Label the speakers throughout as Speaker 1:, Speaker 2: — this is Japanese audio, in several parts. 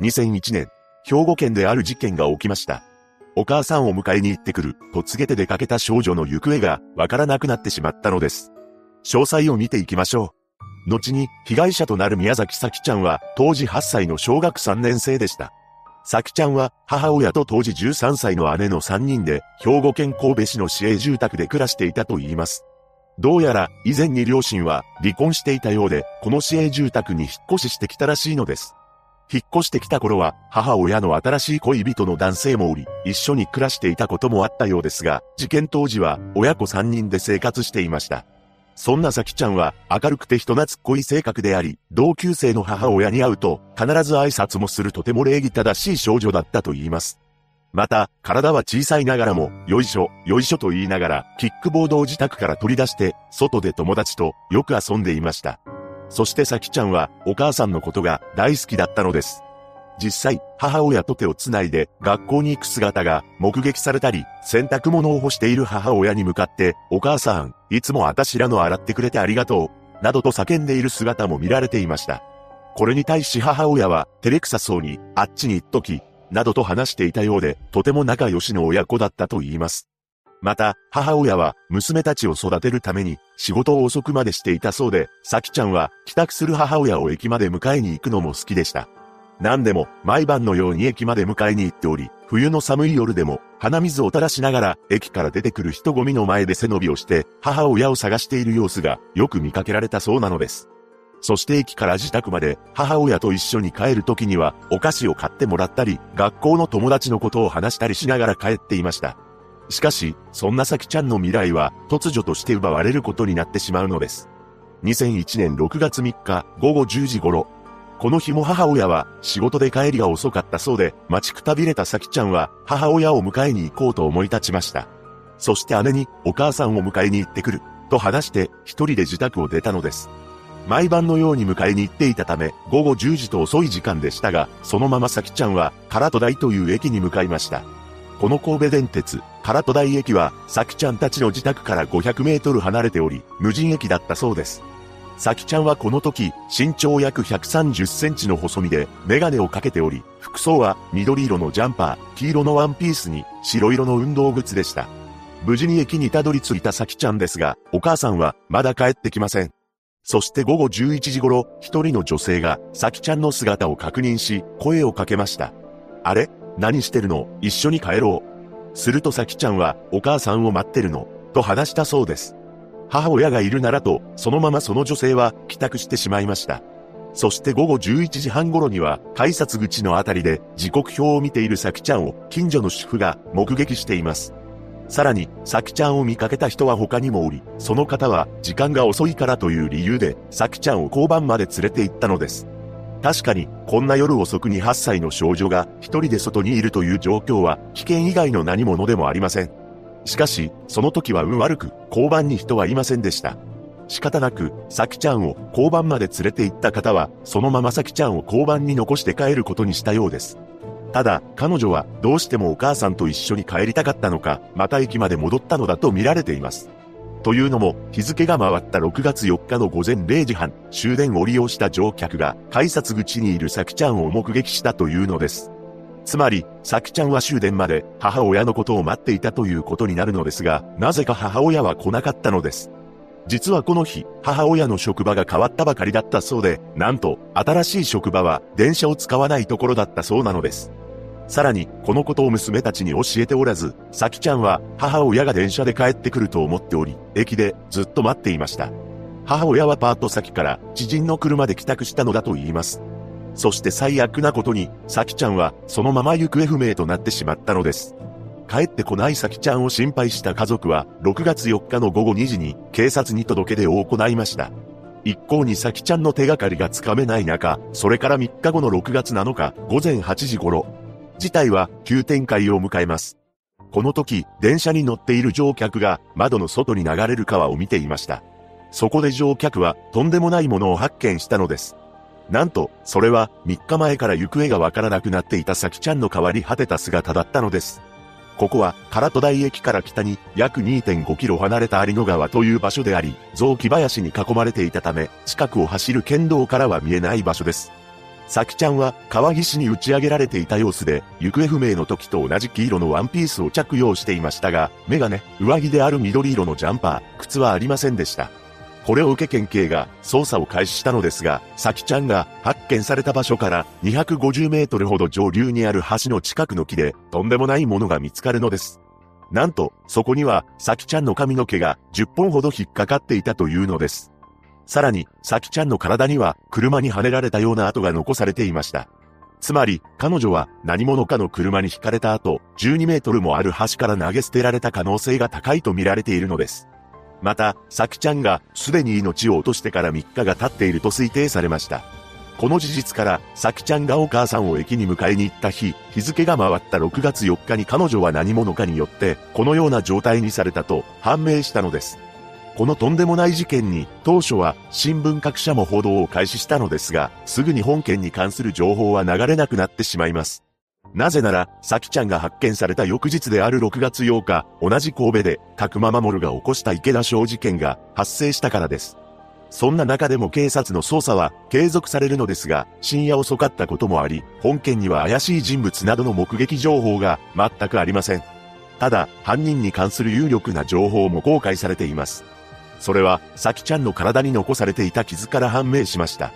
Speaker 1: 2001年、兵庫県である事件が起きました。お母さんを迎えに行ってくると告げて出かけた少女の行方がわからなくなってしまったのです。詳細を見ていきましょう。後に被害者となる宮崎咲ちゃんは当時8歳の小学3年生でした。咲ちゃんは母親と当時13歳の姉の3人で兵庫県神戸市の市営住宅で暮らしていたと言います。どうやら以前に両親は離婚していたようで、この市営住宅に引っ越ししてきたらしいのです。引っ越してきた頃は母親の新しい恋人の男性もおり、一緒に暮らしていたこともあったようですが、事件当時は親子3人で生活していました。そんな咲ちゃんは明るくて人懐っこい性格であり、同級生の母親に会うと必ず挨拶もするとても礼儀正しい少女だったと言います。また、体は小さいながらも、よいしょ、よいしょと言いながら、キックボードを自宅から取り出して、外で友達とよく遊んでいました。そして咲ちゃんは、お母さんのことが大好きだったのです。実際、母親と手をつないで学校に行く姿が目撃されたり、洗濯物を干している母親に向かって、お母さん、いつも私らの洗ってくれてありがとう、などと叫んでいる姿も見られていました。これに対し母親は、照れくさそうに、あっちに行っとき、などと話していたようで、とても仲良しの親子だったと言います。また、母親は娘たちを育てるために仕事を遅くまでしていたそうで、さきちゃんは帰宅する母親を駅まで迎えに行くのも好きでした。何でも、毎晩のように駅まで迎えに行っており、冬の寒い夜でも、鼻水を垂らしながら、駅から出てくる人混みの前で背伸びをして、母親を探している様子が、よく見かけられたそうなのです。そして駅から自宅まで、母親と一緒に帰る時には、お菓子を買ってもらったり、学校の友達のことを話したりしながら帰っていました。しかし、そんなさきちゃんの未来は、突如として奪われることになってしまうのです。2001年6月3日午後10時頃、この日も母親は仕事で帰りが遅かったそうで、待ちくたびれたさきちゃんは母親を迎えに行こうと思い立ちました。そして姉にお母さんを迎えに行ってくる、と話して一人で自宅を出たのです。毎晩のように迎えに行っていたため、午後10時と遅い時間でしたが、そのままさきちゃんは唐戸台という駅に向かいました。この神戸電鉄、唐戸台駅は、さきちゃんたちの自宅から500メートル離れており、無人駅だったそうです。さきちゃんはこの時、身長約130センチの細身で、メガネをかけており、服装は緑色のジャンパー、黄色のワンピースに、白色の運動靴でした。無事に駅にたどり着いたさきちゃんですが、お母さんはまだ帰ってきません。そして午後11時頃、一人の女性が、さきちゃんの姿を確認し、声をかけました。あれ？何してるの？一緒に帰ろう。するとさきちゃんは、お母さんを待ってるの、と話したそうです。母親がいるならと、そのままその女性は帰宅してしまいました。そして午後11時半頃には、改札口のあたりで時刻表を見ているさきちゃんを近所の主婦が目撃しています。さらに、さきちゃんを見かけた人は他にもおり、その方は時間が遅いからという理由で、さきちゃんを交番まで連れて行ったのです。確かに、こんな夜遅くに8歳の少女が一人で外にいるという状況は危険以外の何者でもありません。しかし、その時は運悪く、交番に人はいませんでした。仕方なく、さきちゃんを交番まで連れて行った方は、そのままさきちゃんを交番に残して帰ることにしたようです。ただ、彼女はどうしてもお母さんと一緒に帰りたかったのか、また駅まで戻ったのだと見られています。というのも、日付が回った6月4日の午前0時半、終電を利用した乗客が改札口にいるさきちゃんを目撃したというのです。つまり、さきちゃんは終電まで母親のことを待っていたということになるのですが、なぜか母親は来なかったのです。実はこの日、母親の職場が変わったばかりだったそうで、なんと、新しい職場は電車を使わないところだったそうなのです。さらに、このことを娘たちに教えておらず、さきちゃんは母親が電車で帰ってくると思っており、駅でずっと待っていました。母親はパート先から知人の車で帰宅したのだと言います。そして最悪なことに、さきちゃんはそのまま行方不明となってしまったのです。帰ってこないさきちゃんを心配した家族は、6月4日の午後2時に警察に届け出を行いました。一向にさきちゃんの手がかりがつかめない中、それから3日後の6月7日午前8時頃、事態は急展開を迎えます。この時、電車に乗っている乗客が窓の外に流れる川を見ていました。そこで乗客はとんでもないものを発見したのです。なんと、それは3日前から行方がわからなくなっていたさきちゃんの変わり果てた姿だったのです。ここは、唐戸台駅から北に約2.5キロ離れた有野川という場所であり、雑木林に囲まれていたため、近くを走る県道からは見えない場所です。さきちゃんは川岸に打ち上げられていた様子で、行方不明の時と同じ黄色のワンピースを着用していましたが、メガネ、上着である緑色のジャンパー、靴はありませんでした。これを受け県警が捜査を開始したのですが、さきちゃんが発見された場所から250メートルほど上流にある橋の近くの木でとんでもないものが見つかるのです。なんと、そこには、さきちゃんの髪の毛が10本ほど引っかかっていたというのです。さらに、さきちゃんの体には車にはねられたような跡が残されていました。つまり、彼女は何者かの車に引かれた後、12メートルもある橋から投げ捨てられた可能性が高いと見られているのです。また、さきちゃんがすでに命を落としてから3日が経っていると推定されました。この事実から、さきちゃんがお母さんを駅に迎えに行った日、日付が回った6月4日に彼女は何者かによって、このような状態にされたと判明したのです。このとんでもない事件に、当初は新聞各社も報道を開始したのですが、すぐに本件に関する情報は流れなくなってしまいます。なぜなら、さきちゃんが発見された翌日である6月8日、同じ神戸で、角間守が起こした池田小事件が発生したからです。そんな中でも警察の捜査は継続されるのですが、深夜遅かったこともあり、本件には怪しい人物などの目撃情報が全くありません。ただ、犯人に関する有力な情報も公開されています。それは、さきちゃんの体に残されていた傷から判明しました。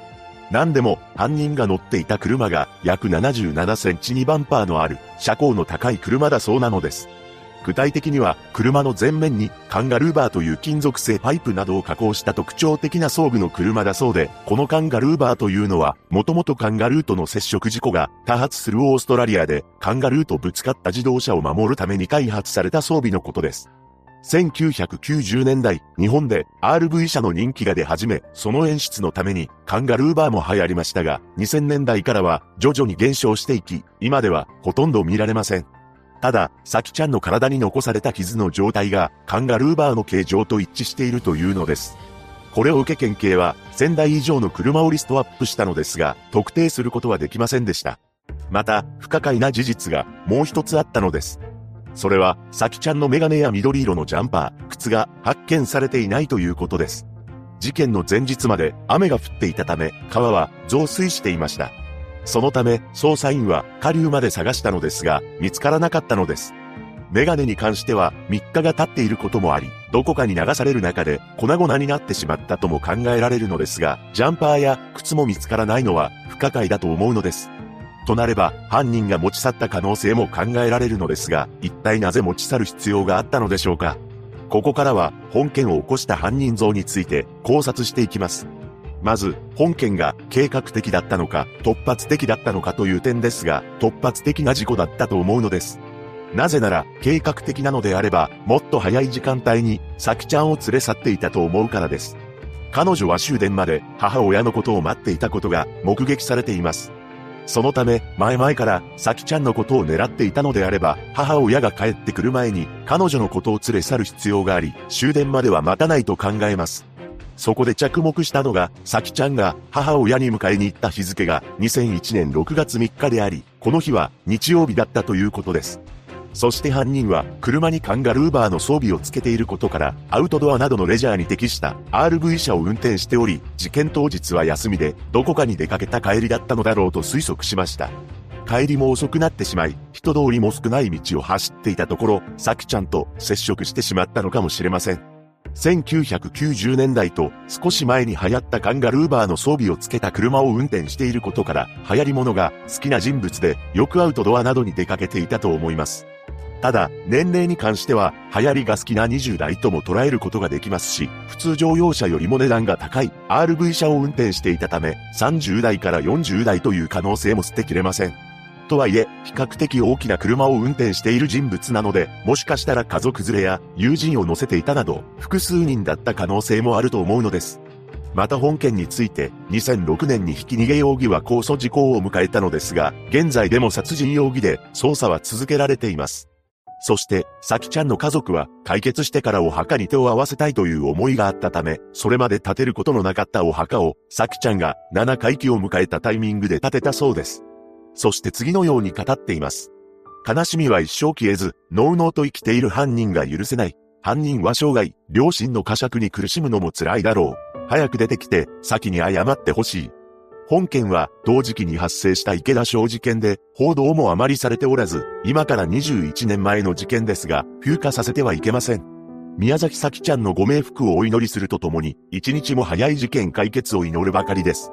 Speaker 1: 何でも、犯人が乗っていた車が約77センチにバンパーのある車高の高い車だそうなのです。具体的には、車の前面にカンガルーバーという金属製パイプなどを加工した特徴的な装具の車だそうで、このカンガルーバーというのは、もともとカンガルーとの接触事故が多発するオーストラリアで、カンガルーとぶつかった自動車を守るために開発された装備のことです。1990年代、日本で RV 車の人気が出始め、その演出のためにカンガルーバーも流行りましたが、2000年代からは徐々に減少していき、今ではほとんど見られません。ただ、サキちゃんの体に残された傷の状態がカンガルーバーの形状と一致しているというのです。これを受け県警は1000台以上の車をリストアップしたのですが、特定することはできませんでした。また、不可解な事実がもう一つあったのです。それは、さきちゃんのメガネや緑色のジャンパー、靴が発見されていないということです。事件の前日まで雨が降っていたため、川は増水していました。そのため、捜査員は下流まで探したのですが、見つからなかったのです。メガネに関しては3日が経っていることもあり、どこかに流される中で粉々になってしまったとも考えられるのですが、ジャンパーや靴も見つからないのは不可解だと思うのです。となれば、犯人が持ち去った可能性も考えられるのですが、一体なぜ持ち去る必要があったのでしょうか？ここからは、本件を起こした犯人像について考察していきます。まず、本件が計画的だったのか、突発的だったのかという点ですが、突発的な事故だったと思うのです。なぜなら、計画的なのであれば、もっと早い時間帯に、さきちゃんを連れ去っていたと思うからです。彼女は終電まで母親のことを待っていたことが目撃されています。そのため、前々から、さきちゃんのことを狙っていたのであれば、母親が帰ってくる前に、彼女のことを連れ去る必要があり、終電までは待たないと考えます。そこで着目したのが、さきちゃんが母親に迎えに行った日付が2001年6月3日であり、この日は日曜日だったということです。そして犯人は車にカンガルーバーの装備をつけていることからアウトドアなどのレジャーに適した RV 車を運転しており事件当日は休みでどこかに出かけた帰りだったのだろうと推測しました。帰りも遅くなってしまい人通りも少ない道を走っていたところサキちゃんと接触してしまったのかもしれません。1990年代と少し前に流行ったカンガルーバーの装備をつけた車を運転していることから流行り物が好きな人物でよくアウトドアなどに出かけていたと思います。ただ、年齢に関しては、流行りが好きな20代とも捉えることができますし、普通乗用車よりも値段が高い RV 車を運転していたため、30代から40代という可能性も捨てきれません。とはいえ、比較的大きな車を運転している人物なので、もしかしたら家族連れや友人を乗せていたなど、複数人だった可能性もあると思うのです。また本件について、2006年にひき逃げ容疑は控訴事項を迎えたのですが、現在でも殺人容疑で捜査は続けられています。そして、さきちゃんの家族は解決してからお墓に手を合わせたいという思いがあったため、それまで建てることのなかったお墓を、さきちゃんが7回忌を迎えたタイミングで建てたそうです。そして次のように語っています。悲しみは一生消えず、のうのうと生きている犯人が許せない。犯人は生涯、両親の呵責に苦しむのも辛いだろう。早く出てきて、先に謝ってほしい。本件は同時期に発生した池田小事件で報道もあまりされておらず、今から21年前の事件ですが、風化させてはいけません。宮崎咲ちゃんのご冥福をお祈りするとともに、一日も早い事件解決を祈るばかりです。